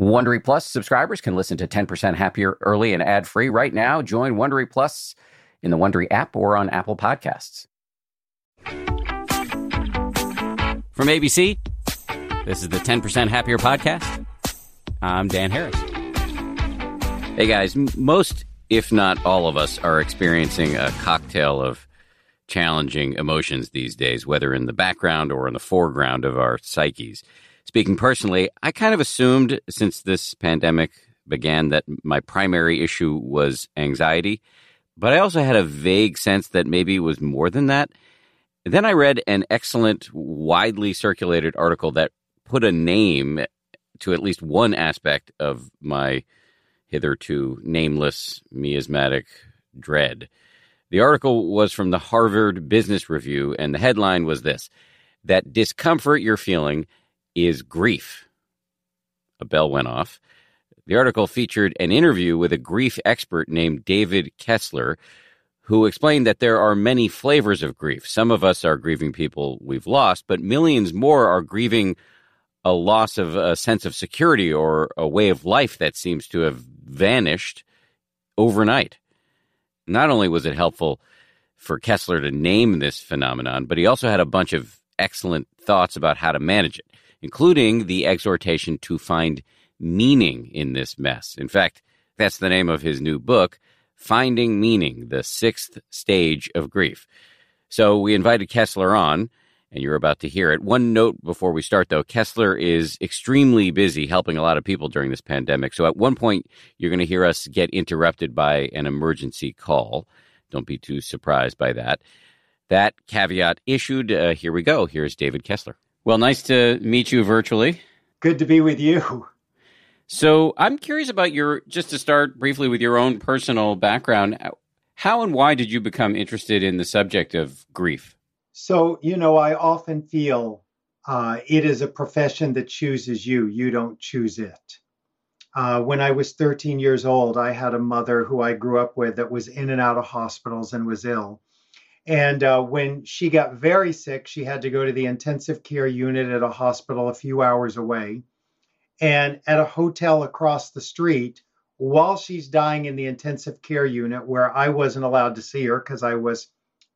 Wondery Plus subscribers can listen to 10% Happier early and ad free right now. Join Wondery Plus in the Wondery app or on Apple Podcasts. From ABC, this is the 10% Happier podcast. I'm Dan Harris. Hey guys, most, if not all of us, are experiencing a cocktail of challenging emotions these days, whether in the background or in the foreground of our psyches. Speaking personally, I kind of assumed since this pandemic began that my primary issue was anxiety, but I also had a vague sense that maybe it was more than that. Then I read an excellent, widely circulated article that put a name to at least one aspect of my hitherto nameless miasmatic dread. The article was from the Harvard Business Review, and the headline was this that discomfort you're feeling is grief. A bell went off. The article featured an interview with a grief expert named David Kessler, who explained that there are many flavors of grief. Some of us are grieving people we've lost, but millions more are grieving a loss of a sense of security or a way of life that seems to have vanished overnight. Not only was it helpful for Kessler to name this phenomenon, but he also had a bunch of excellent thoughts about how to manage it, including the exhortation to find meaning in this mess. In fact, that's the name of his new book, Finding Meaning The Sixth Stage of Grief. So we invited Kessler on and you're about to hear it. One note before we start, though Kessler is extremely busy helping a lot of people during this pandemic. So at one point, you're going to hear us get interrupted by an emergency call. Don't be too surprised by that. That caveat issued. Uh, here we go. Here's David Kessler. Well, nice to meet you virtually. Good to be with you. So I'm curious about your, just to start briefly with your own personal background. How and why did you become interested in the subject of grief? So, you know, I often feel uh, it is a profession that chooses you, you don't choose it. Uh, when I was 13 years old, I had a mother who I grew up with that was in and out of hospitals and was ill. And uh, when she got very sick, she had to go to the intensive care unit at a hospital a few hours away. And at a hotel across the street, while she's dying in the intensive care unit, where I wasn't allowed to see her because I was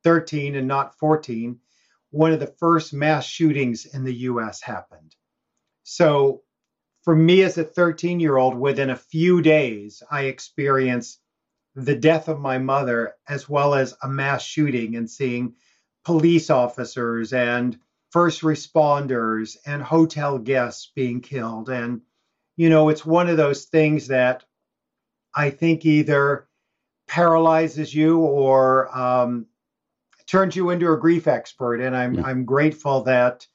13 and not 14, one of the first mass shootings in the US happened. So, for me as a 13 year old, within a few days, I experienced the death of my mother as well as a mass shooting and seeing police officers and first responders and hotel guests being killed. And, you know, it's one of those things that I think either paralyzes you or um, turned you into a grief expert, and I'm yeah. I'm grateful that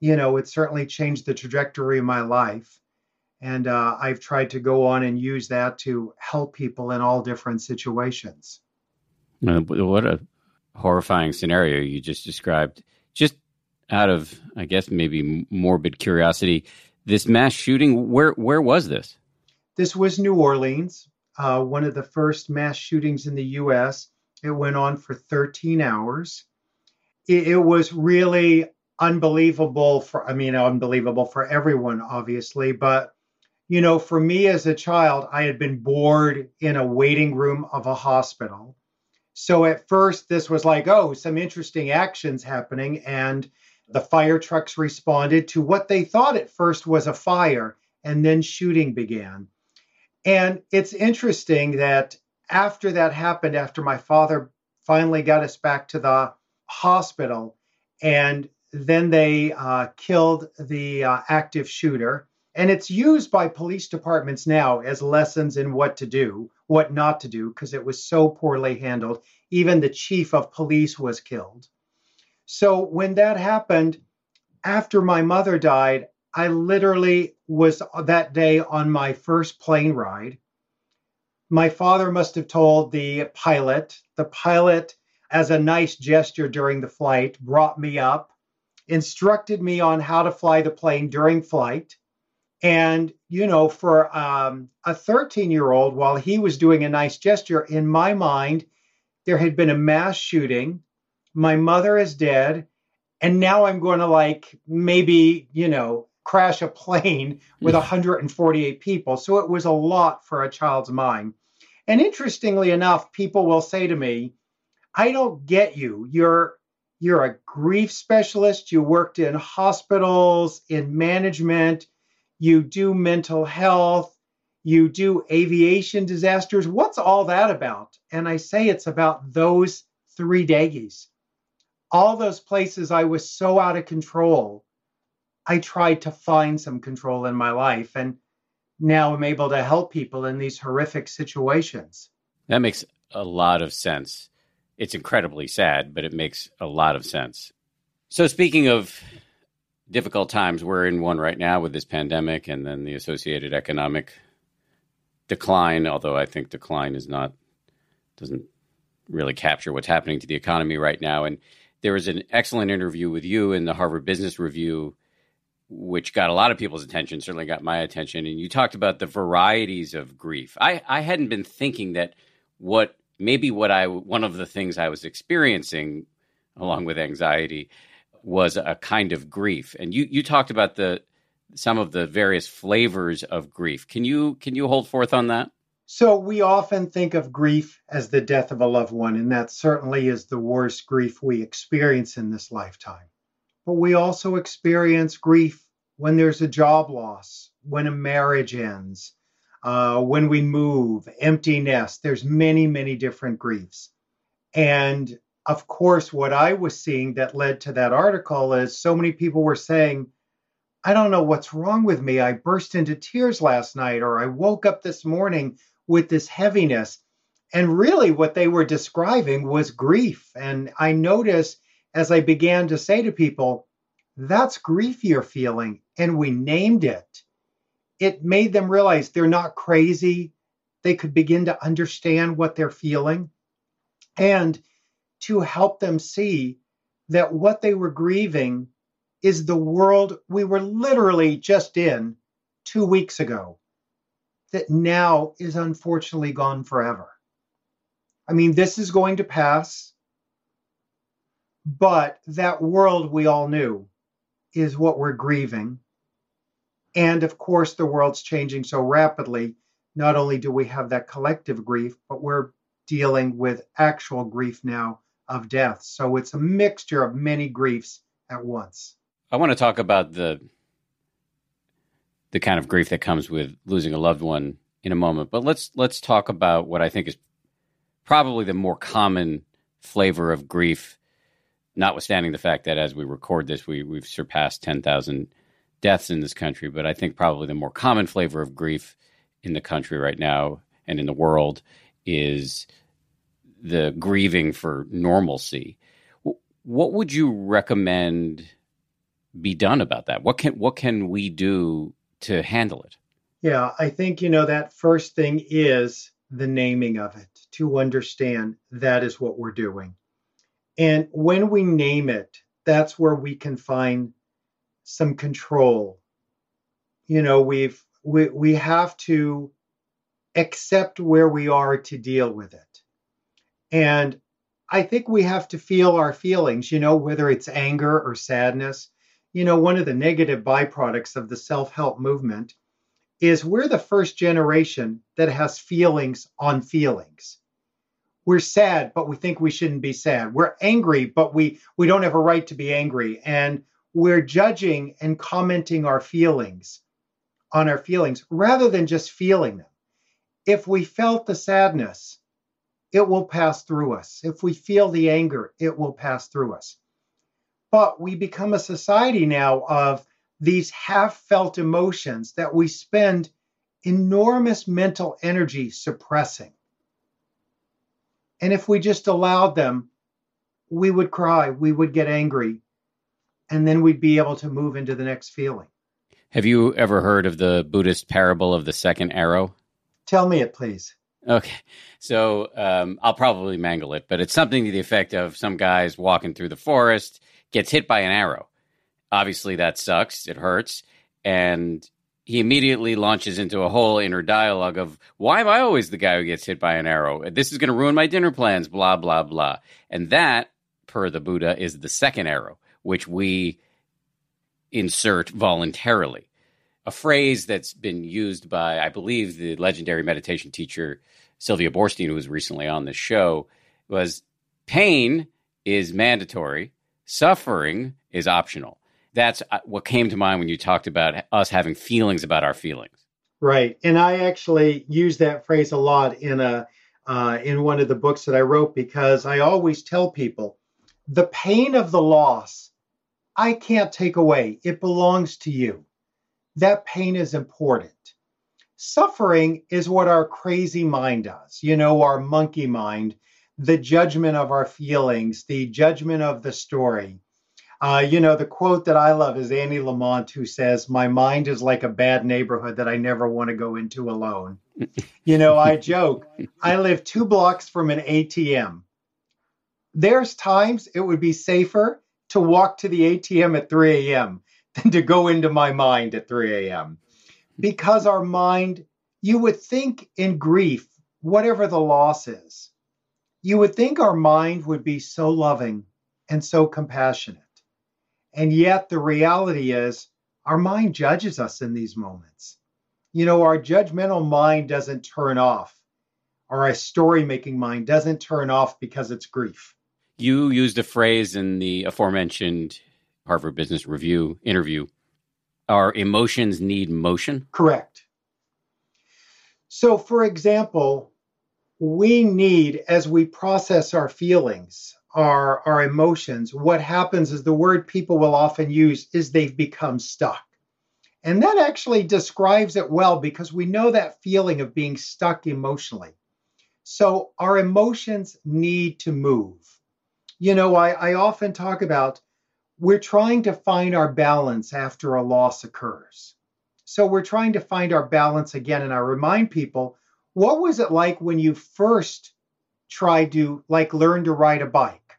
you know it certainly changed the trajectory of my life, and uh, I've tried to go on and use that to help people in all different situations. Uh, what a horrifying scenario you just described. Just out of, I guess, maybe morbid curiosity, this mass shooting, where where was this? This was New Orleans, uh, one of the first mass shootings in the U.S. It went on for 13 hours. It, it was really unbelievable for, I mean, unbelievable for everyone, obviously, but you know, for me as a child, I had been bored in a waiting room of a hospital. So at first, this was like, oh, some interesting actions happening. And the fire trucks responded to what they thought at first was a fire, and then shooting began. And it's interesting that after that happened, after my father finally got us back to the hospital, and then they uh, killed the uh, active shooter. And it's used by police departments now as lessons in what to do, what not to do, because it was so poorly handled. Even the chief of police was killed. So when that happened, after my mother died, I literally was uh, that day on my first plane ride my father must have told the pilot. The pilot, as a nice gesture during the flight, brought me up, instructed me on how to fly the plane during flight. And, you know, for um, a 13 year old, while he was doing a nice gesture, in my mind, there had been a mass shooting. My mother is dead. And now I'm going to, like, maybe, you know, crash a plane with 148 people. So it was a lot for a child's mind. And interestingly enough, people will say to me, I don't get you. You're you're a grief specialist, you worked in hospitals, in management, you do mental health, you do aviation disasters. What's all that about? And I say it's about those three daggies. All those places I was so out of control I tried to find some control in my life. And now I'm able to help people in these horrific situations. That makes a lot of sense. It's incredibly sad, but it makes a lot of sense. So, speaking of difficult times, we're in one right now with this pandemic and then the associated economic decline, although I think decline is not, doesn't really capture what's happening to the economy right now. And there was an excellent interview with you in the Harvard Business Review which got a lot of people's attention, certainly got my attention. And you talked about the varieties of grief. I, I hadn't been thinking that what maybe what I one of the things I was experiencing along with anxiety was a kind of grief. And you you talked about the some of the various flavors of grief. Can you can you hold forth on that? So we often think of grief as the death of a loved one, and that certainly is the worst grief we experience in this lifetime but we also experience grief when there's a job loss, when a marriage ends, uh, when we move, empty nest. There's many, many different griefs. And of course, what I was seeing that led to that article is so many people were saying, I don't know what's wrong with me. I burst into tears last night, or I woke up this morning with this heaviness. And really, what they were describing was grief. And I noticed as I began to say to people, that's grief you're feeling, and we named it, it made them realize they're not crazy. They could begin to understand what they're feeling and to help them see that what they were grieving is the world we were literally just in two weeks ago, that now is unfortunately gone forever. I mean, this is going to pass. But that world we all knew is what we're grieving. And of course, the world's changing so rapidly. Not only do we have that collective grief, but we're dealing with actual grief now of death. So it's a mixture of many griefs at once. I want to talk about the the kind of grief that comes with losing a loved one in a moment, but let's let's talk about what I think is probably the more common flavor of grief notwithstanding the fact that as we record this, we, we've surpassed 10,000 deaths in this country. But I think probably the more common flavor of grief in the country right now and in the world is the grieving for normalcy. What would you recommend be done about that? What can what can we do to handle it? Yeah, I think you know that first thing is the naming of it to understand that is what we're doing. And when we name it, that's where we can find some control. You know, we've we we have to accept where we are to deal with it. And I think we have to feel our feelings, you know, whether it's anger or sadness. You know, one of the negative byproducts of the self help movement is we're the first generation that has feelings on feelings we're sad, but we think we shouldn't be sad. We're angry, but we we don't have a right to be angry, and we're judging and commenting our feelings on our feelings rather than just feeling them. If we felt the sadness, it will pass through us. If we feel the anger, it will pass through us. But we become a society now of these half felt emotions that we spend enormous mental energy suppressing. And if we just allowed them, we would cry, we would get angry, and then we'd be able to move into the next feeling. Have you ever heard of the Buddhist parable of the second arrow? Tell me it, please. Okay. So um, I'll probably mangle it, but it's something to the effect of some guy's walking through the forest, gets hit by an arrow. Obviously, that sucks. It hurts. And he immediately launches into a whole inner dialogue of why am I always the guy who gets hit by an arrow? This is going to ruin my dinner plans, blah, blah, blah. And that, per the Buddha, is the second arrow, which we insert voluntarily. A phrase that's been used by, I believe, the legendary meditation teacher Sylvia Boorstein, who was recently on the show, was pain is mandatory, suffering is optional. That's uh, what came to mind when you talked about us having feelings about our feelings. Right, and I actually use that phrase a lot in a uh, in one of the books that I wrote because I always tell people the pain of the loss I can't take away. It belongs to you. That pain is important. Suffering is what our crazy mind does, you know, our monkey mind, the judgment of our feelings, the judgment of the story. Uh, you know, the quote that I love is Annie Lamott, who says, My mind is like a bad neighborhood that I never want to go into alone. you know, I joke, I live two blocks from an ATM. There's times it would be safer to walk to the ATM at 3 a.m. than to go into my mind at 3 a.m because our mind, you would think in grief, whatever the loss is, you would think our mind would be so loving and so compassionate. And yet the reality is, our mind judges us in these moments. You know, our judgmental mind doesn't turn off, or our story making mind doesn't turn off because it's grief. You used a phrase in the aforementioned Harvard Business Review interview our emotions need motion? Correct. So, for example, we need, as we process our feelings, our, our emotions, what happens is the word people will often use is they've become stuck. And that actually describes it well because we know that feeling of being stuck emotionally. So our emotions need to move. You know, I, I often talk about we're trying to find our balance after a loss occurs. So we're trying to find our balance again. And I remind people, what was it like when you first tried to like learn to ride a bike?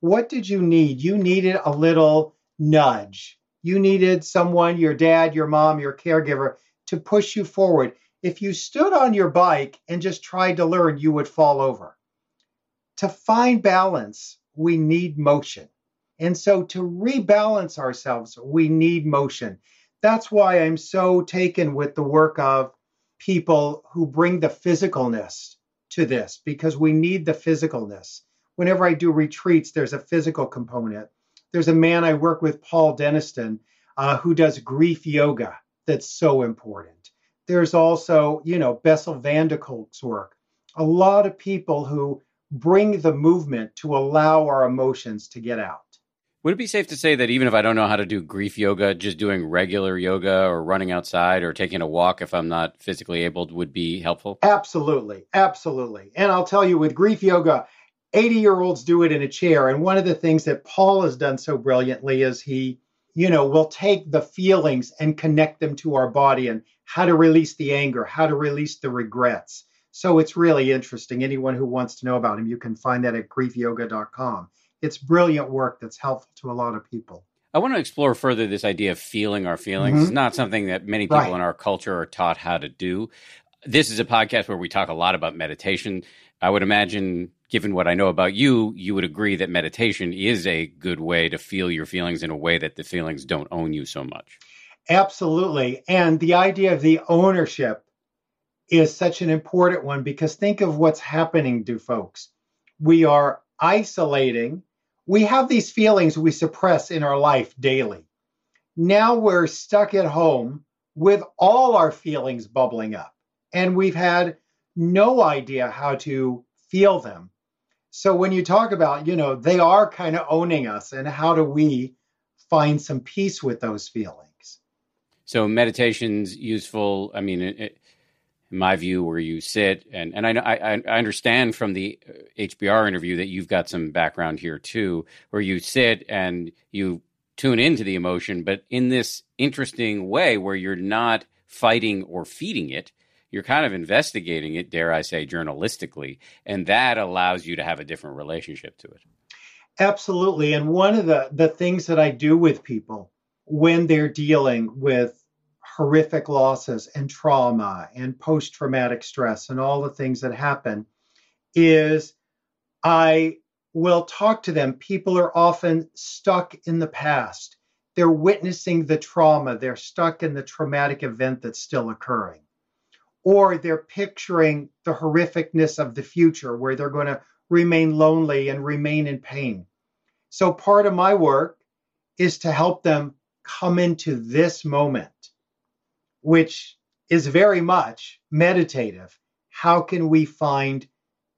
What did you need? You needed a little nudge. You needed someone, your dad, your mom, your caregiver, to push you forward. If you stood on your bike and just tried to learn, you would fall over. To find balance, we need motion. And so to rebalance ourselves, we need motion. That's why I'm so taken with the work of people who bring the physicalness to this because we need the physicalness. Whenever I do retreats, there's a physical component. There's a man I work with, Paul Denniston, uh, who does grief yoga. That's so important. There's also, you know, Bessel van der Kolk's work. A lot of people who bring the movement to allow our emotions to get out. Would it be safe to say that even if I don't know how to do grief yoga, just doing regular yoga or running outside or taking a walk if I'm not physically able would be helpful? Absolutely. Absolutely. And I'll tell you with grief yoga, 80 year olds do it in a chair. And one of the things that Paul has done so brilliantly is he, you know, will take the feelings and connect them to our body and how to release the anger, how to release the regrets. So it's really interesting. Anyone who wants to know about him, you can find that at griefyoga.com it's brilliant work that's helpful to a lot of people. I want to explore further this idea of feeling our feelings. Mm-hmm. It's not something that many people right. in our culture are taught how to do. This is a podcast where we talk a lot about meditation. I would imagine, given what I know about you, you would agree that meditation is a good way to feel your feelings in a way that the feelings don't own you so much. Absolutely. And the idea of the ownership is such an important one because think of what's happening to folks. We are isolating we have these feelings we suppress in our life daily. Now we're stuck at home with all our feelings bubbling up, and we've had no idea how to feel them. So when you talk about, you know, they are kind of owning us, and how do we find some peace with those feelings? So meditation's useful. I mean, it, in my view, where you sit, and and I I, I understand from the HBR interview that you've got some background here too, where you sit and you tune into the emotion, but in this interesting way where you're not fighting or feeding it, you're kind of investigating it, dare I say, journalistically, and that allows you to have a different relationship to it. Absolutely, and one of the the things that I do with people when they're dealing with horrific losses and trauma and post traumatic stress and all the things that happen is I will talk to them. People are often stuck in the past. they're witnessing the trauma, they're stuck in the traumatic event that's still occurring. Or they're picturing the horrificness of the future where they're going to remain lonely and remain in pain. So, part of my work is to help them come into this moment, which is very much meditative. How can we find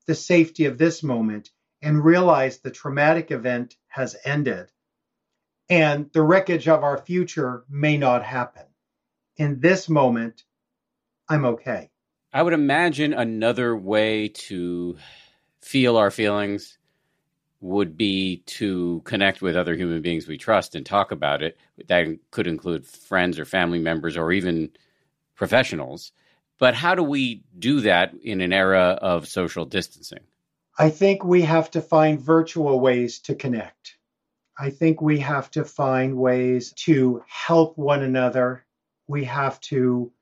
the safety of this moment and realize the traumatic event has ended and the wreckage of our future may not happen? In this moment, I'm okay. I would imagine another way to feel our feelings would be to connect with other human beings we trust and talk about it. That could include friends or family members or even professionals. But how do we do that in an era of social distancing? I think we have to find virtual ways to connect. I think we have to find ways to help one another. We have to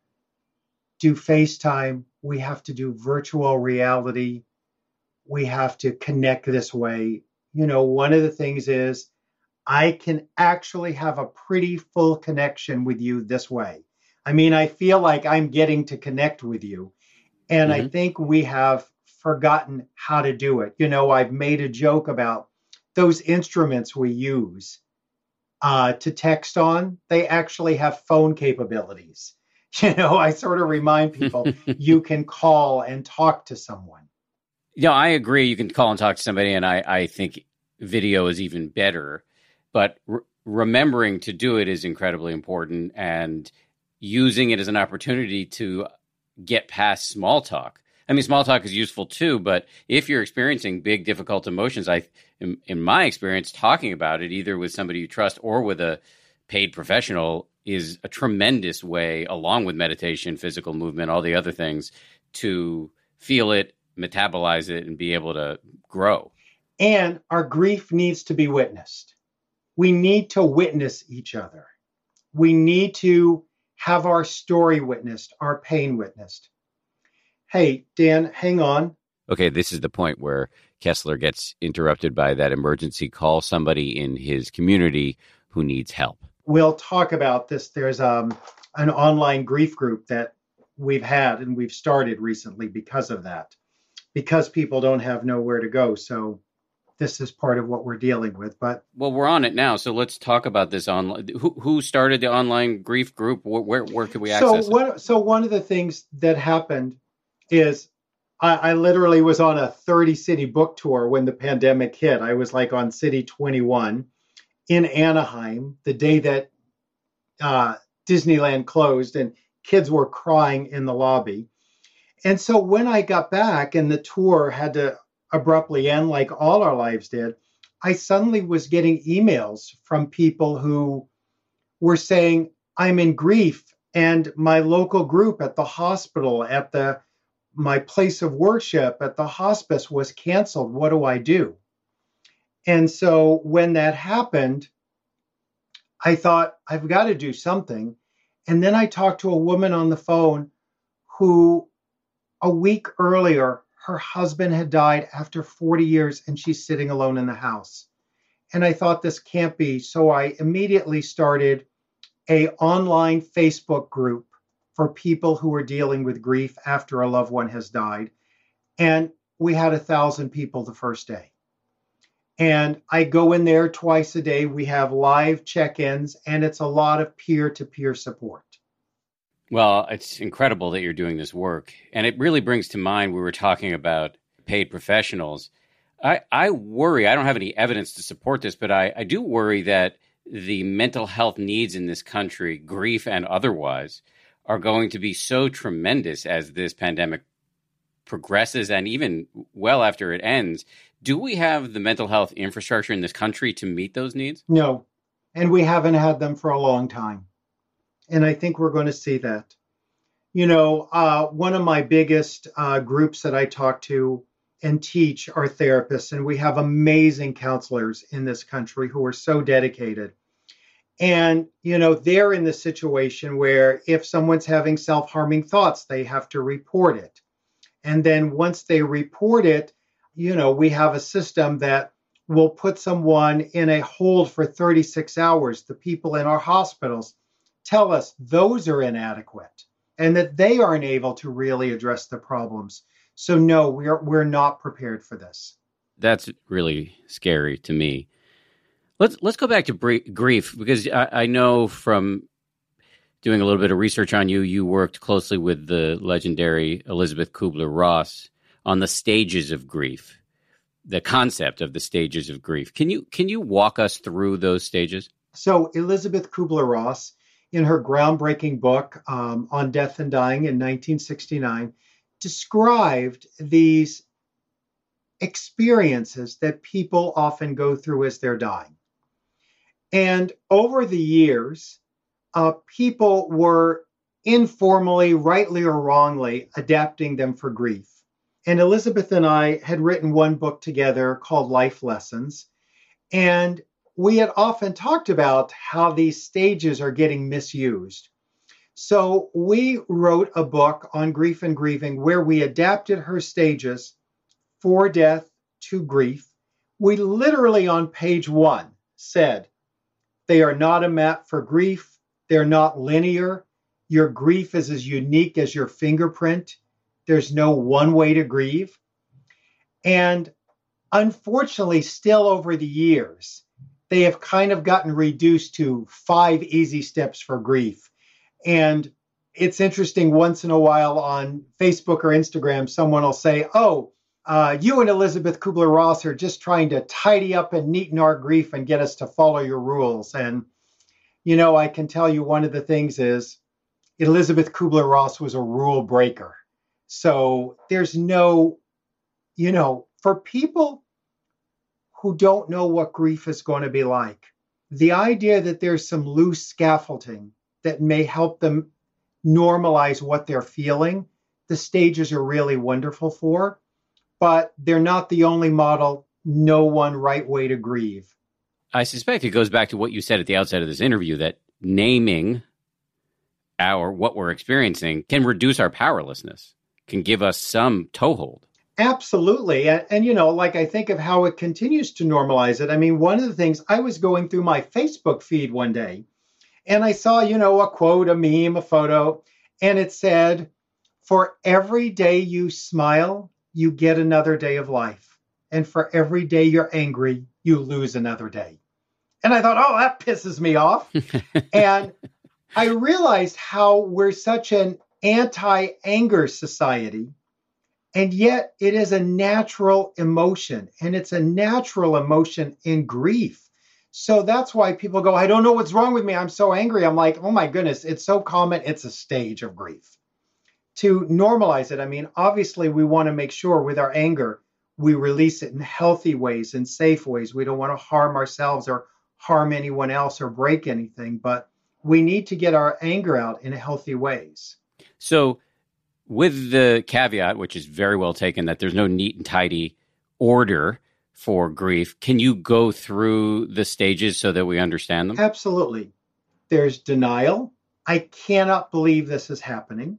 do FaceTime. We have to do virtual reality. We have to connect this way. You know, one of the things is I can actually have a pretty full connection with you this way. I mean, I feel like I'm getting to connect with you. And mm-hmm. I think we have forgotten how to do it. You know, I've made a joke about those instruments we use uh, to text on, they actually have phone capabilities. You know, I sort of remind people you can call and talk to someone. Yeah, I agree. You can call and talk to somebody, and I, I think video is even better. But re- remembering to do it is incredibly important, and using it as an opportunity to get past small talk. I mean, small talk is useful too, but if you're experiencing big, difficult emotions, I, in, in my experience, talking about it either with somebody you trust or with a paid professional is a tremendous way, along with meditation, physical movement, all the other things, to feel it, metabolize it, and be able to grow. And our grief needs to be witnessed. We need to witness each other. We need to have our story witnessed, our pain witnessed. Hey, Dan, hang on. Okay, this is the point where Kessler gets interrupted by that emergency call somebody in his community who needs help. We'll talk about this. There's um, an online grief group that we've had and we've started recently because of that, because people don't have nowhere to go. So this is part of what we're dealing with. But well, we're on it now, so let's talk about this online. Who, who started the online grief group? Where where, where could we access so what, So one of the things that happened is I, I literally was on a 30 city book tour when the pandemic hit. I was like on city 21 in Anaheim the day that uh, Disneyland closed, and kids were crying in the lobby. And so when I got back and the tour had to abruptly end, like all our lives did, I suddenly was getting emails from people who were saying, I'm in grief, and my local group at the hospital, at the my place of worship at the hospice was canceled. What do I do? And so when that happened, I thought, I've got to do something. And then I talked to a woman on the phone who a week earlier, her husband had died after 40 years and she's sitting alone in the house. And I thought this can't be. So I immediately started a online Facebook group for people who are dealing with grief after a loved one has died. And we had a thousand people the first day. And I go in there twice a day. We have live check ins, and it's a lot of peer to peer support. Well, it's incredible that you're doing this work. And it really brings to mind we were talking about paid professionals. I, I worry, I don't have any evidence to support this, but I, I do worry that the mental health needs in this country, grief and otherwise, are going to be so tremendous as this pandemic progresses and even well after it ends. Do we have the mental health infrastructure in this country to meet those needs? No, and we haven't had them for a long time. And I think we're going to see that. You know, uh, one of my biggest uh, groups that I talk to and teach are therapists, and we have amazing counselors in this country who are so dedicated. And, you know, they're in the situation where if someone's having self harming thoughts, they have to report it. And then once they report it, you know, we have a system that will put someone in a hold for 36 hours. The people in our hospitals tell us those are inadequate and that they aren't able to really address the problems. So no, we're we're not prepared for this. That's really scary to me. Let's let's go back to grief because I, I know from doing a little bit of research on you, you worked closely with the legendary Elizabeth Kubler Ross on the stages of grief, the concept of the stages of grief. Can you can you walk us through those stages? So Elizabeth Kubler Ross, in her groundbreaking book um, on death and dying in 1969, described these experiences that people often go through as they're dying. And over the years, uh, people were informally, rightly or wrongly, adapting them for grief. And Elizabeth and I had written one book together called Life Lessons. And we had often talked about how these stages are getting misused. So we wrote a book on grief and grieving where we adapted her stages for death to grief. We literally on page one said, they are not a map for grief. They're not linear. Your grief is as unique as your fingerprint. There's no one way to grieve. And unfortunately, still over the years, they have kind of gotten reduced to five easy steps for grief. And it's interesting once in a while on Facebook or Instagram, someone will say, Oh, uh, you and Elizabeth Kubler Ross are just trying to tidy up and neaten our grief and get us to follow your rules. And, you know, I can tell you one of the things is Elizabeth Kubler Ross was a rule breaker. So there's no, you know, for people who don't know what grief is going to be like, the idea that there's some loose scaffolding that may help them normalize what they're feeling, the stages are really wonderful for but they're not the only model. No one right way to grieve. I suspect it goes back to what you said at the outset of this interview that naming our what we're experiencing can reduce our powerlessness, can give us some toehold. Absolutely. And, and, you know, like I think of how it continues to normalize it. I mean, one of the things I was going through my Facebook feed one day and I saw, you know, a quote, a meme, a photo, and it said, For every day you smile, you get another day of life. And for every day you're angry, you lose another day. And I thought, oh, that pisses me off. and I realized how we're such an anti anger society. And yet it is a natural emotion, and it's a natural emotion in grief. So that's why people go, I don't know what's wrong with me. I'm so angry. I'm like, oh my goodness, it's so common. It's a stage of grief to normalize it. I mean, obviously, we want to make sure with our anger, we release it in healthy ways and safe ways. We don't want to harm ourselves or harm anyone else or break anything, but we need to get our anger out in healthy ways. So, with the caveat, which is very well taken, that there's no neat and tidy order for grief, can you go through the stages so that we understand them? Absolutely. There's denial. I cannot believe this is happening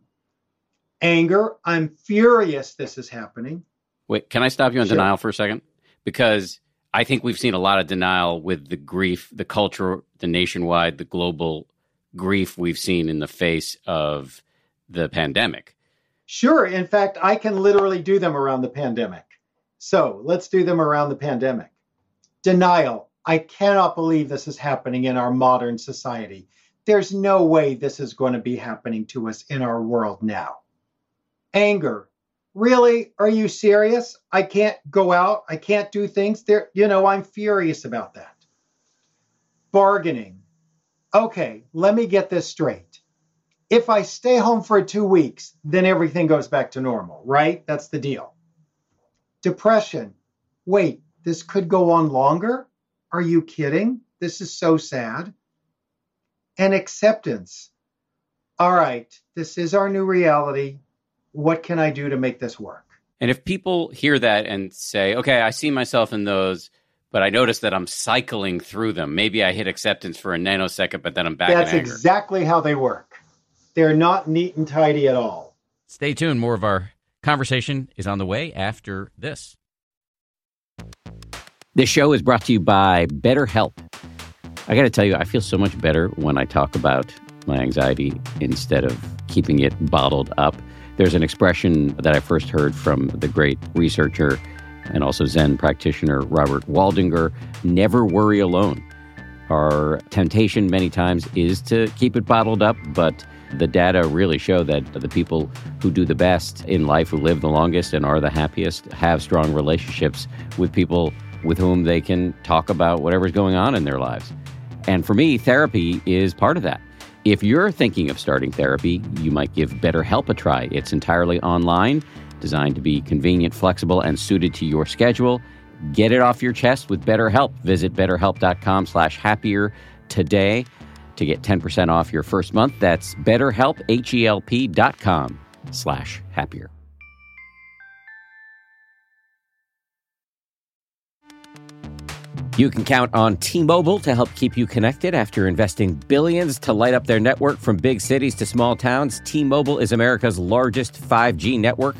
anger. I'm furious this is happening. Wait, can I stop you on sure. denial for a second? Because I think we've seen a lot of denial with the grief, the culture, the nationwide, the global grief we've seen in the face of the pandemic. Sure. In fact, I can literally do them around the pandemic. So let's do them around the pandemic. Denial. I cannot believe this is happening in our modern society. There's no way this is going to be happening to us in our world now anger. Really? Are you serious? I can't go out. I can't do things there. You know, I'm furious about that. Bargaining. Okay, let me get this straight. If I stay home for two weeks, then everything goes back to normal, right? That's the deal. Depression. Wait, this could go on longer? Are you kidding? This is so sad. And acceptance. All right, this is our new reality what can I do to make this work? And if people hear that and say, okay, I see myself in those, but I notice that I'm cycling through them. Maybe I hit acceptance for a nanosecond, but then I'm back. That's exactly how they work. They're not neat and tidy at all. Stay tuned. More of our conversation is on the way after this. This show is brought to you by BetterHelp. I got to tell you, I feel so much better when I talk about my anxiety instead of keeping it bottled up. There's an expression that I first heard from the great researcher and also Zen practitioner Robert Waldinger never worry alone. Our temptation many times is to keep it bottled up, but the data really show that the people who do the best in life, who live the longest and are the happiest, have strong relationships with people with whom they can talk about whatever's going on in their lives. And for me, therapy is part of that. If you're thinking of starting therapy, you might give BetterHelp a try. It's entirely online, designed to be convenient, flexible, and suited to your schedule. Get it off your chest with BetterHelp. Visit betterhelp.com slash happier today to get 10% off your first month. That's betterhelp, H-E-L-P dot com slash happier. You can count on T-Mobile to help keep you connected after investing billions to light up their network from big cities to small towns. T-Mobile is America's largest 5G network.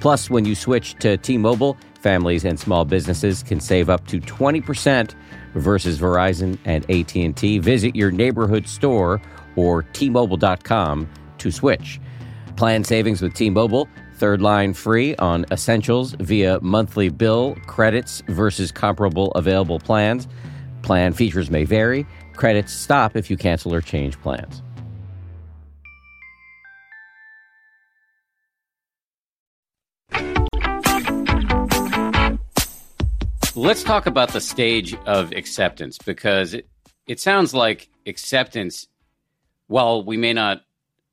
Plus, when you switch to T-Mobile, families and small businesses can save up to 20% versus Verizon and AT&T. Visit your neighborhood store or tmobile.com to switch. Plan savings with T-Mobile Third line free on essentials via monthly bill credits versus comparable available plans. Plan features may vary. Credits stop if you cancel or change plans. Let's talk about the stage of acceptance because it, it sounds like acceptance, while we may not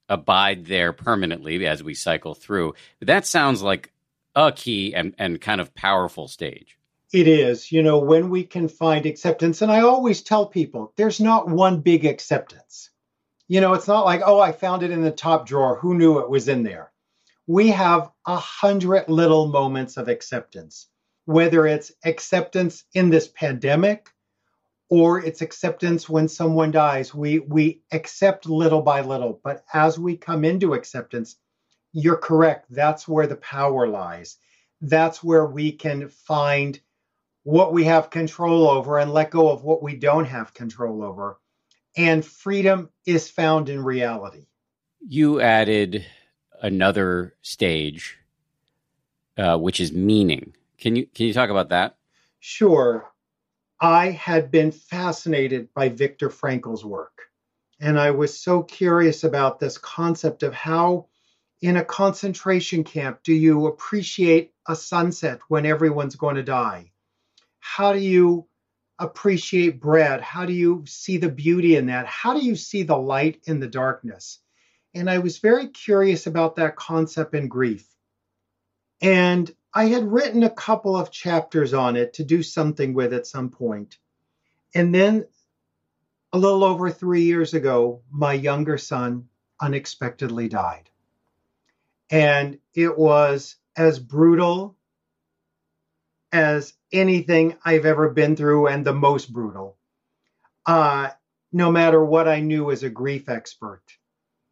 abide there permanently as we cycle through. That sounds like a key and, and kind of powerful stage. It is, you know, when we can find acceptance. And I always tell people there's not one big acceptance. You know, it's not like, oh, I found it in the top drawer. Who knew it was in there? We have a hundred little moments of acceptance, whether it's acceptance in this pandemic, or it's acceptance when someone dies. We we accept little by little, but as we come into acceptance, you're correct. That's where the power lies. That's where we can find what we have control over and let go of what we don't have control over. And freedom is found in reality. You added another stage, uh, which is meaning. Can you can you talk about that? Sure. I had been fascinated by Viktor Frankl's work. And I was so curious about this concept of how, in a concentration camp, do you appreciate a sunset when everyone's going to die? How do you appreciate bread? How do you see the beauty in that? How do you see the light in the darkness? And I was very curious about that concept in grief. And I had written a couple of chapters on it to do something with at some point. And then a little over three years ago, my younger son unexpectedly died. And it was as brutal as anything I've ever been through, and the most brutal. Uh, no matter what I knew as a grief expert,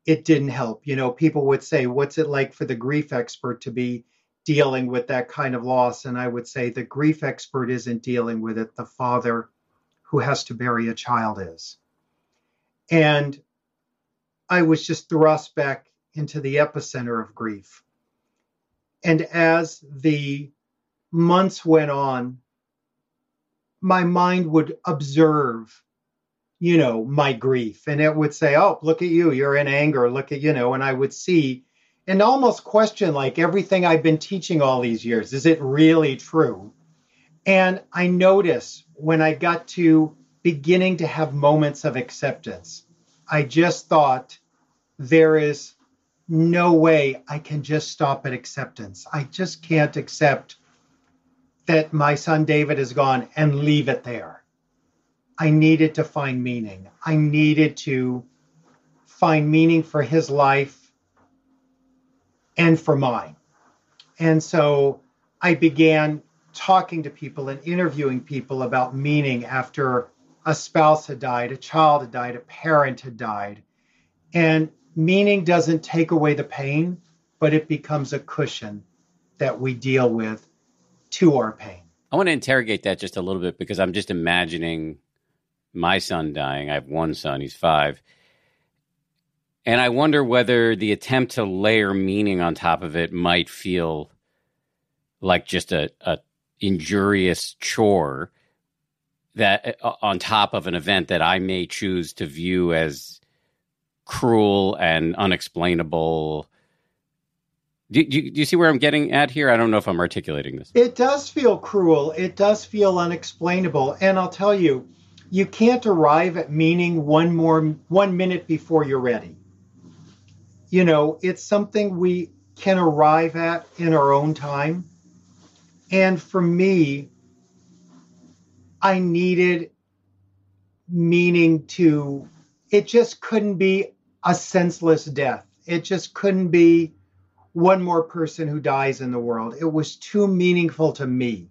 it didn't help. You know, people would say, What's it like for the grief expert to be dealing with that kind of loss. And I would say the grief expert isn't dealing with it, the father who has to bury a child is. And I was just thrust back into the epicenter of grief. And as the months went on, my mind would observe, you know, my grief. And it would say, oh, look at you, you're in anger, look at, you know, and I would see and almost question like everything I've been teaching all these years. Is it really true? And I notice when I got to beginning to have moments of acceptance, I just thought there is no way I can just stop at acceptance. I just can't accept that my son David is gone and leave it there. I needed to find meaning. I needed to find meaning for his life and for mine. And so I began talking to people and interviewing people about meaning after a spouse had died, a child had died, a parent had died. And meaning doesn't take away the pain, but it becomes a cushion that we deal with to our pain. I want to interrogate that just a little bit because I'm just imagining my son dying. I have one son, he's five. And I wonder whether the attempt to layer meaning on top of it might feel like just a, a injurious chore that uh, on top of an event that I may choose to view as cruel and unexplainable. Do, do, do, you see where I'm getting at here? I don't know if I'm articulating this. It does feel cruel. It does feel unexplainable. And I'll tell you, you can't arrive at meaning one more one minute before you're ready. You know, it's something we can arrive at in our own time. And for me, I needed meaning to it just couldn't be a senseless death. It just couldn't be one more person who dies in the world. It was too meaningful to me.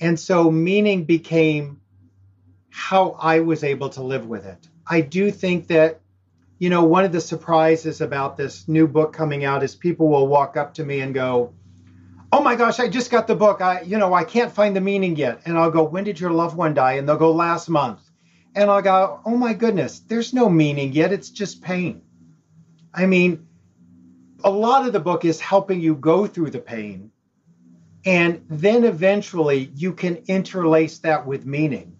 And so meaning became how I was able to live with it. I do think that, you know, one of the surprises about this new book coming out is people will walk up to me and go, Oh my gosh, I just got the book. I, you know, I can't find the meaning yet. And I'll go, When did your loved one die? And they'll go, Last month. And I'll go, Oh my goodness, there's no meaning yet. It's just pain. I mean, a lot of the book is helping you go through the pain. And then eventually you can interlace that with meaning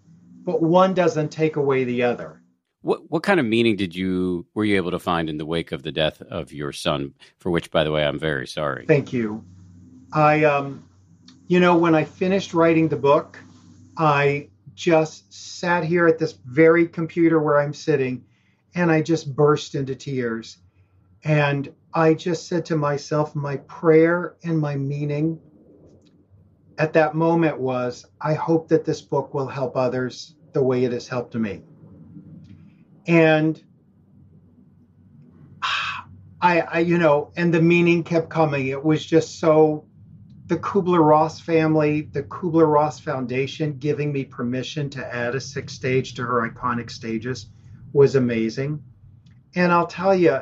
but one doesn't take away the other. What what kind of meaning did you were you able to find in the wake of the death of your son? For which, by the way, I'm very sorry. Thank you. I um, you know, when I finished writing the book, I just sat here at this very computer where I'm sitting, and I just burst into tears, and I just said to myself, my prayer and my meaning at that moment was, I hope that this book will help others the way it has helped me. And I, I, you know, and the meaning kept coming. It was just so the Kubler Ross family, the Kubler Ross Foundation giving me permission to add a sixth stage to her iconic stages was amazing. And I'll tell you,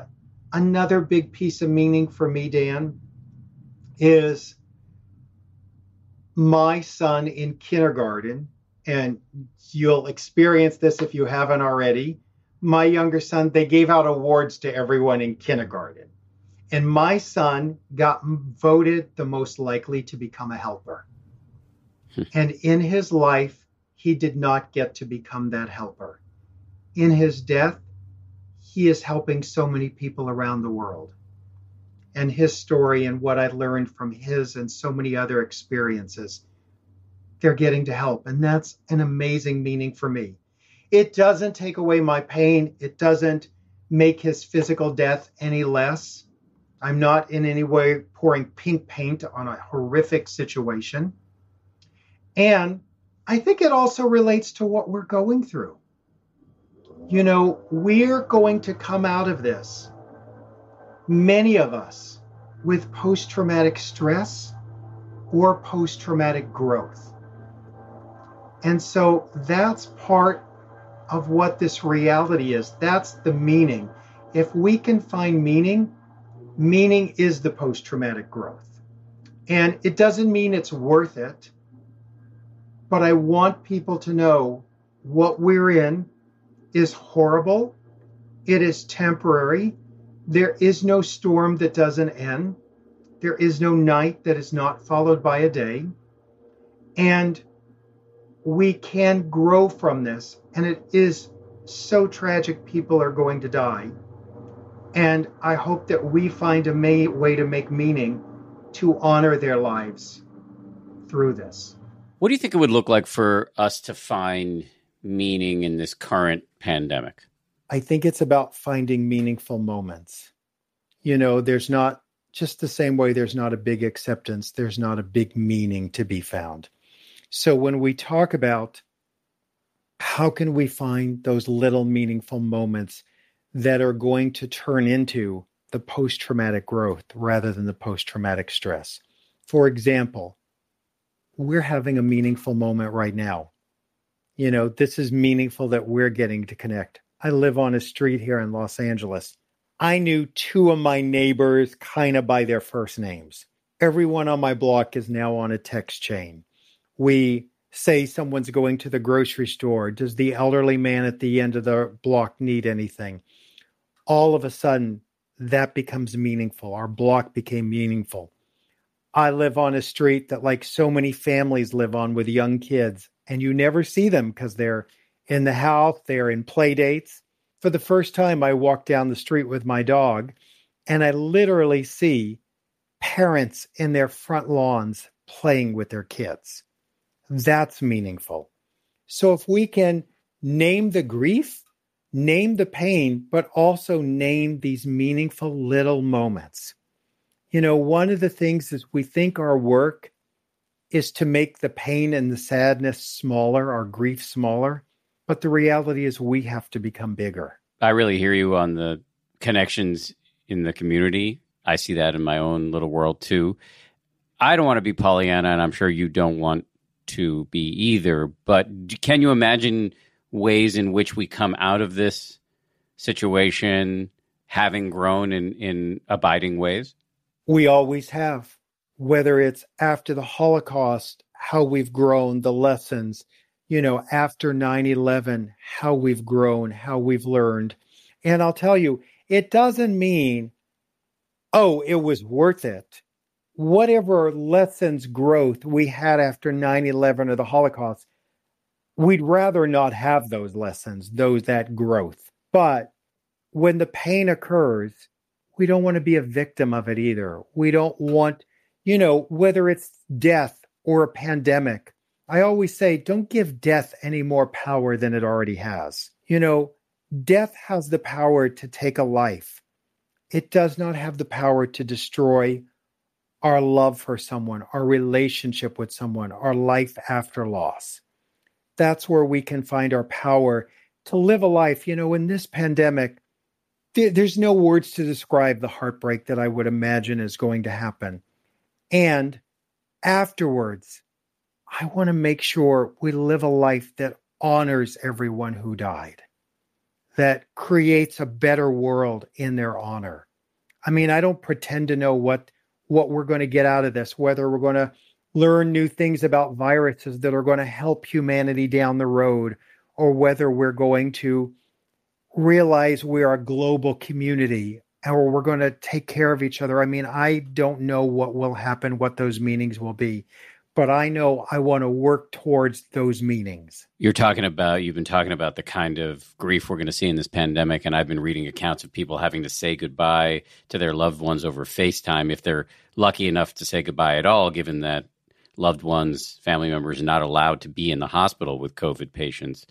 another big piece of meaning for me, Dan, is my son in kindergarten and you'll experience this if you haven't already. My younger son, they gave out awards to everyone in kindergarten. And my son got voted the most likely to become a helper. Hmm. and in his life, he did not get to become that helper. In his death, he is helping so many people around the world. And his story and what I learned from his and so many other experiences they're getting to help. And that's an amazing meaning for me. It doesn't take away my pain, it doesn't make his physical death any less. I'm not in any way pouring pink paint on a horrific situation. And I think it also relates to what we're going through. You know, we're going to come out of this, many of us, with post traumatic stress or post traumatic growth. And so that's part of what this reality is. That's the meaning. If we can find meaning, meaning is the post traumatic growth. And it doesn't mean it's worth it, but I want people to know what we're in is horrible, it is temporary. There is no storm that doesn't end. There is no night that is not followed by a day. And we can grow from this. And it is so tragic people are going to die. And I hope that we find a may- way to make meaning to honor their lives through this. What do you think it would look like for us to find meaning in this current pandemic? I think it's about finding meaningful moments. You know, there's not just the same way there's not a big acceptance, there's not a big meaning to be found. So when we talk about how can we find those little meaningful moments that are going to turn into the post traumatic growth rather than the post traumatic stress? For example, we're having a meaningful moment right now. You know, this is meaningful that we're getting to connect. I live on a street here in Los Angeles. I knew two of my neighbors kind of by their first names. Everyone on my block is now on a text chain we say someone's going to the grocery store. Does the elderly man at the end of the block need anything? All of a sudden, that becomes meaningful. Our block became meaningful. I live on a street that, like so many families live on with young kids, and you never see them because they're in the house, they're in play dates. For the first time, I walk down the street with my dog, and I literally see parents in their front lawns playing with their kids. That's meaningful. So if we can name the grief, name the pain, but also name these meaningful little moments. You know, one of the things is we think our work is to make the pain and the sadness smaller, our grief smaller. But the reality is we have to become bigger. I really hear you on the connections in the community. I see that in my own little world too. I don't want to be Pollyanna, and I'm sure you don't want to be either. But can you imagine ways in which we come out of this situation having grown in, in abiding ways? We always have, whether it's after the Holocaust, how we've grown, the lessons, you know, after 9 11, how we've grown, how we've learned. And I'll tell you, it doesn't mean, oh, it was worth it. Whatever lessons growth we had after 9 11 or the Holocaust, we'd rather not have those lessons, those that growth. But when the pain occurs, we don't want to be a victim of it either. We don't want, you know, whether it's death or a pandemic I always say, don't give death any more power than it already has. You know, death has the power to take a life, it does not have the power to destroy our love for someone, our relationship with someone, our life after loss. That's where we can find our power to live a life. You know, in this pandemic, th- there's no words to describe the heartbreak that I would imagine is going to happen. And afterwards, I want to make sure we live a life that honors everyone who died, that creates a better world in their honor. I mean, I don't pretend to know what what we're going to get out of this, whether we're going to learn new things about viruses that are going to help humanity down the road, or whether we're going to realize we're a global community or we're going to take care of each other. I mean, I don't know what will happen, what those meanings will be but I know I want to work towards those meanings. You're talking about, you've been talking about the kind of grief we're going to see in this pandemic. And I've been reading accounts of people having to say goodbye to their loved ones over FaceTime if they're lucky enough to say goodbye at all, given that loved ones, family members, are not allowed to be in the hospital with COVID patients.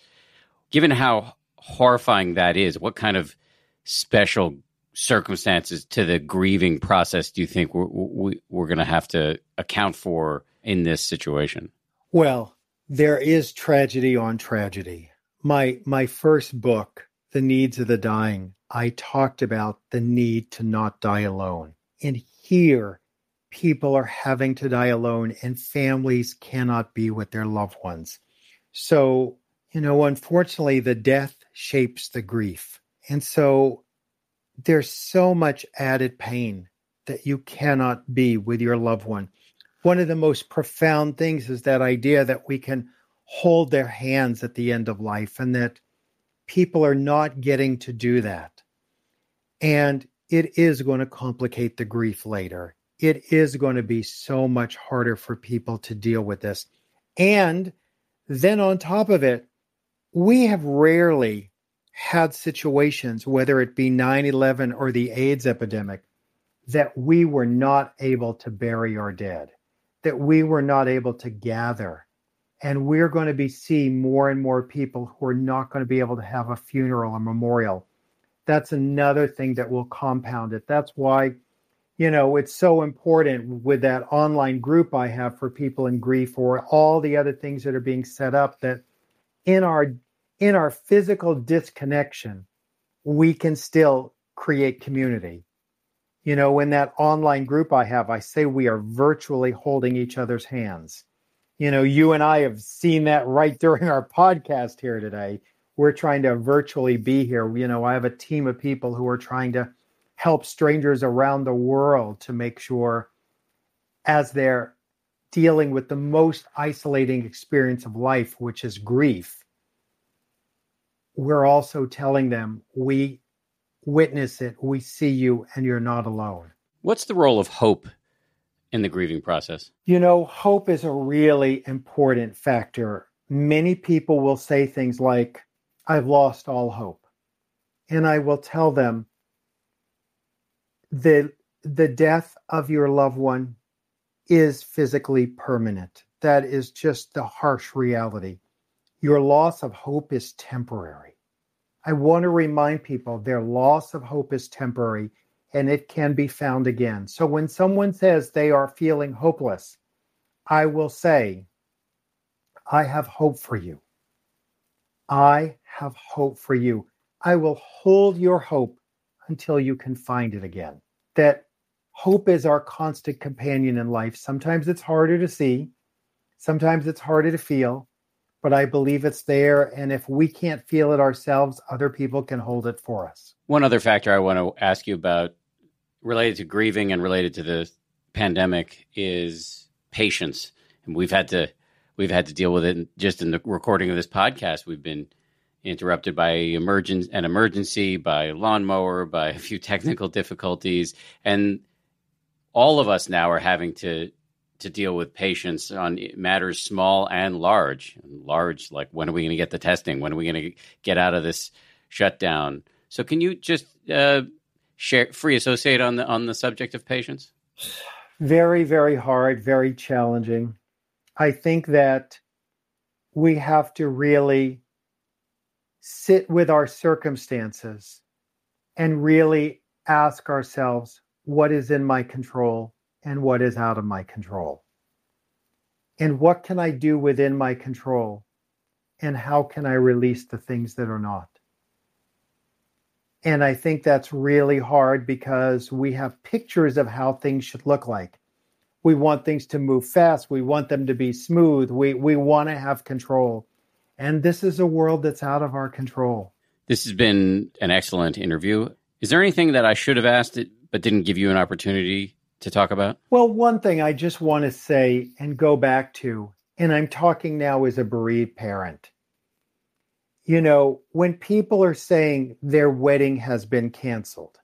Given how horrifying that is, what kind of special circumstances to the grieving process do you think we're, we, we're going to have to account for? In this situation? Well, there is tragedy on tragedy. My my first book, The Needs of the Dying, I talked about the need to not die alone. And here people are having to die alone and families cannot be with their loved ones. So, you know, unfortunately the death shapes the grief. And so there's so much added pain that you cannot be with your loved one one of the most profound things is that idea that we can hold their hands at the end of life and that people are not getting to do that. And it is going to complicate the grief later. It is going to be so much harder for people to deal with this. And then on top of it, we have rarely had situations, whether it be 9 11 or the AIDS epidemic, that we were not able to bury our dead that we were not able to gather. And we're going to be seeing more and more people who are not going to be able to have a funeral or memorial. That's another thing that will compound it. That's why, you know, it's so important with that online group I have for people in grief or all the other things that are being set up that in our in our physical disconnection, we can still create community you know, in that online group I have, I say we are virtually holding each other's hands. You know, you and I have seen that right during our podcast here today. We're trying to virtually be here. You know, I have a team of people who are trying to help strangers around the world to make sure as they're dealing with the most isolating experience of life, which is grief, we're also telling them we witness it, we see you, and you're not alone. What's the role of hope in the grieving process? You know, hope is a really important factor. Many people will say things like, I've lost all hope. And I will tell them the the death of your loved one is physically permanent. That is just the harsh reality. Your loss of hope is temporary. I want to remind people their loss of hope is temporary and it can be found again. So when someone says they are feeling hopeless, I will say, I have hope for you. I have hope for you. I will hold your hope until you can find it again. That hope is our constant companion in life. Sometimes it's harder to see, sometimes it's harder to feel, but I believe it's there. And if we can't feel it ourselves, other people can hold it for us. One other factor I want to ask you about related to grieving and related to the pandemic is patience. And we've had to we've had to deal with it just in the recording of this podcast. We've been interrupted by emergence an emergency, by lawnmower, by a few technical difficulties, and all of us now are having to to deal with patients on matters small and large. Large, like when are we going to get the testing? When are we going to get out of this shutdown? So, can you just uh, share free associate on the on the subject of patients? Very, very hard, very challenging. I think that we have to really sit with our circumstances and really ask ourselves what is in my control and what is out of my control. And what can I do within my control? And how can I release the things that are not? And I think that's really hard because we have pictures of how things should look like. We want things to move fast. We want them to be smooth. We, we want to have control. And this is a world that's out of our control. This has been an excellent interview. Is there anything that I should have asked it but didn't give you an opportunity to talk about? Well, one thing I just want to say and go back to, and I'm talking now as a bereaved parent. You know, when people are saying their wedding has been canceled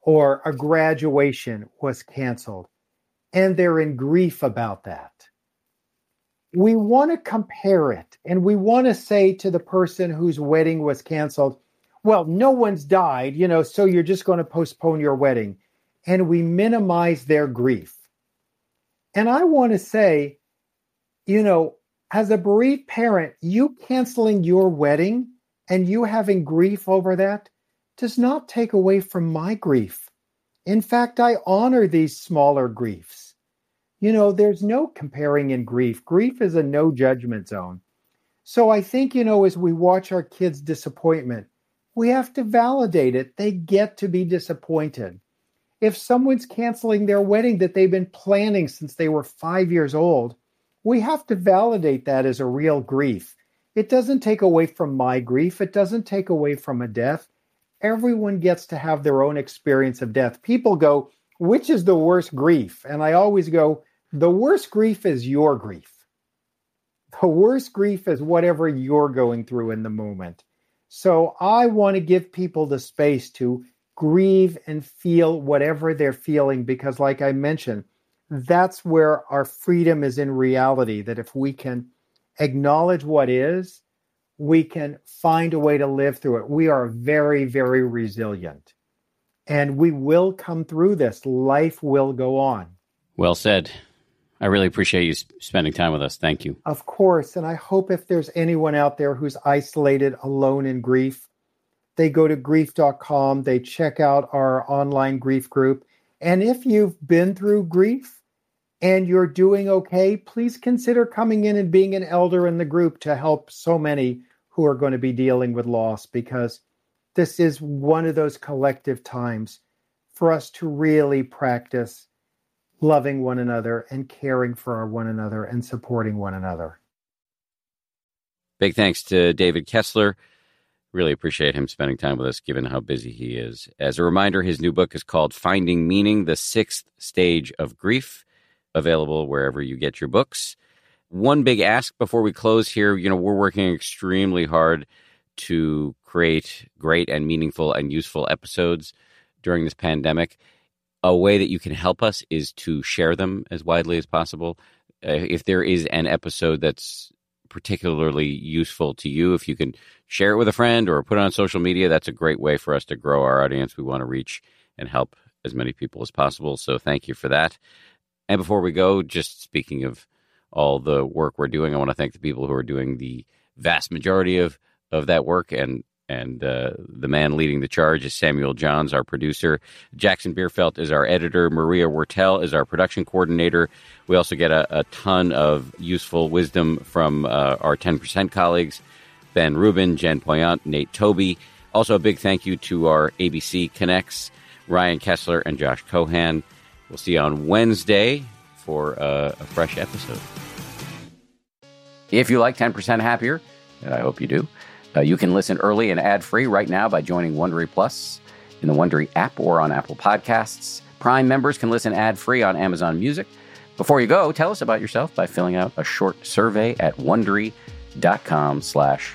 or a graduation was canceled and they're in grief about that, we want to compare it and we want to say to the person whose wedding was canceled, well, no one's died, you know, so you're just going to postpone your wedding and we minimize their grief. And I want to say, you know, as a bereaved parent, you canceling your wedding and you having grief over that does not take away from my grief. In fact, I honor these smaller griefs. You know, there's no comparing in grief. Grief is a no judgment zone. So I think, you know, as we watch our kids' disappointment, we have to validate it. They get to be disappointed if someone's canceling their wedding that they've been planning since they were five years old, we have to validate that as a real grief. It doesn't take away from my grief, it doesn't take away from a death. Everyone gets to have their own experience of death. People go, which is the worst grief? And I always go, the worst grief is your grief. The worst grief is whatever you're going through in the moment. So I want to give people the space to grieve and feel whatever they're feeling because like i mentioned that's where our freedom is in reality that if we can acknowledge what is we can find a way to live through it. We are very very resilient and we will come through this. Life will go on. Well said. I really appreciate you spending time with us. Thank you. Of course and i hope if there's anyone out there who's isolated alone in grief they go to grief.com, they check out our online grief group. And if you've been through grief and you're doing okay, please consider coming in and being an elder in the group to help so many who are going to be dealing with loss because this is one of those collective times for us to really practice loving one another and caring for one another and supporting one another. Big thanks to David Kessler. Really appreciate him spending time with us, given how busy he is. As a reminder, his new book is called Finding Meaning The Sixth Stage of Grief. available wherever you get your books. One big ask before we close here, you know, we're working extremely hard to create great and meaningful and useful episodes during this pandemic. A way that you can help us is to share them as widely as possible. Uh, if there is an episode that's particularly useful to you, if you can share it with a friend or put it on social media, that's a great way for us to grow our audience. We want to reach and help as many people as possible. So thank you for that. And before we go, just speaking of all the work we're doing, I want to thank the people who are doing the vast majority of of that work and and uh, the man leading the charge is Samuel Johns, our producer. Jackson Bierfeld is our editor. Maria Wertel is our production coordinator. We also get a, a ton of useful wisdom from uh, our 10% colleagues Ben Rubin, Jen Poyant, Nate Toby. Also, a big thank you to our ABC Connects, Ryan Kessler and Josh Cohan. We'll see you on Wednesday for uh, a fresh episode. If you like 10% Happier, and I hope you do, uh, you can listen early and ad free right now by joining Wondery Plus in the Wondery app or on Apple Podcasts. Prime members can listen ad free on Amazon Music. Before you go, tell us about yourself by filling out a short survey at wondery.com slash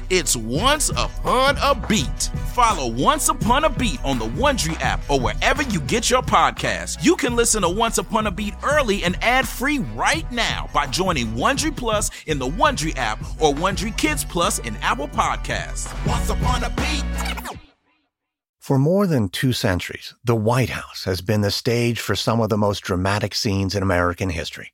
It's Once Upon a Beat. Follow Once Upon a Beat on the Wondery app or wherever you get your podcasts. You can listen to Once Upon a Beat early and ad free right now by joining Wondery Plus in the Wondery app or Wondery Kids Plus in Apple Podcasts. Once Upon a Beat. For more than two centuries, the White House has been the stage for some of the most dramatic scenes in American history.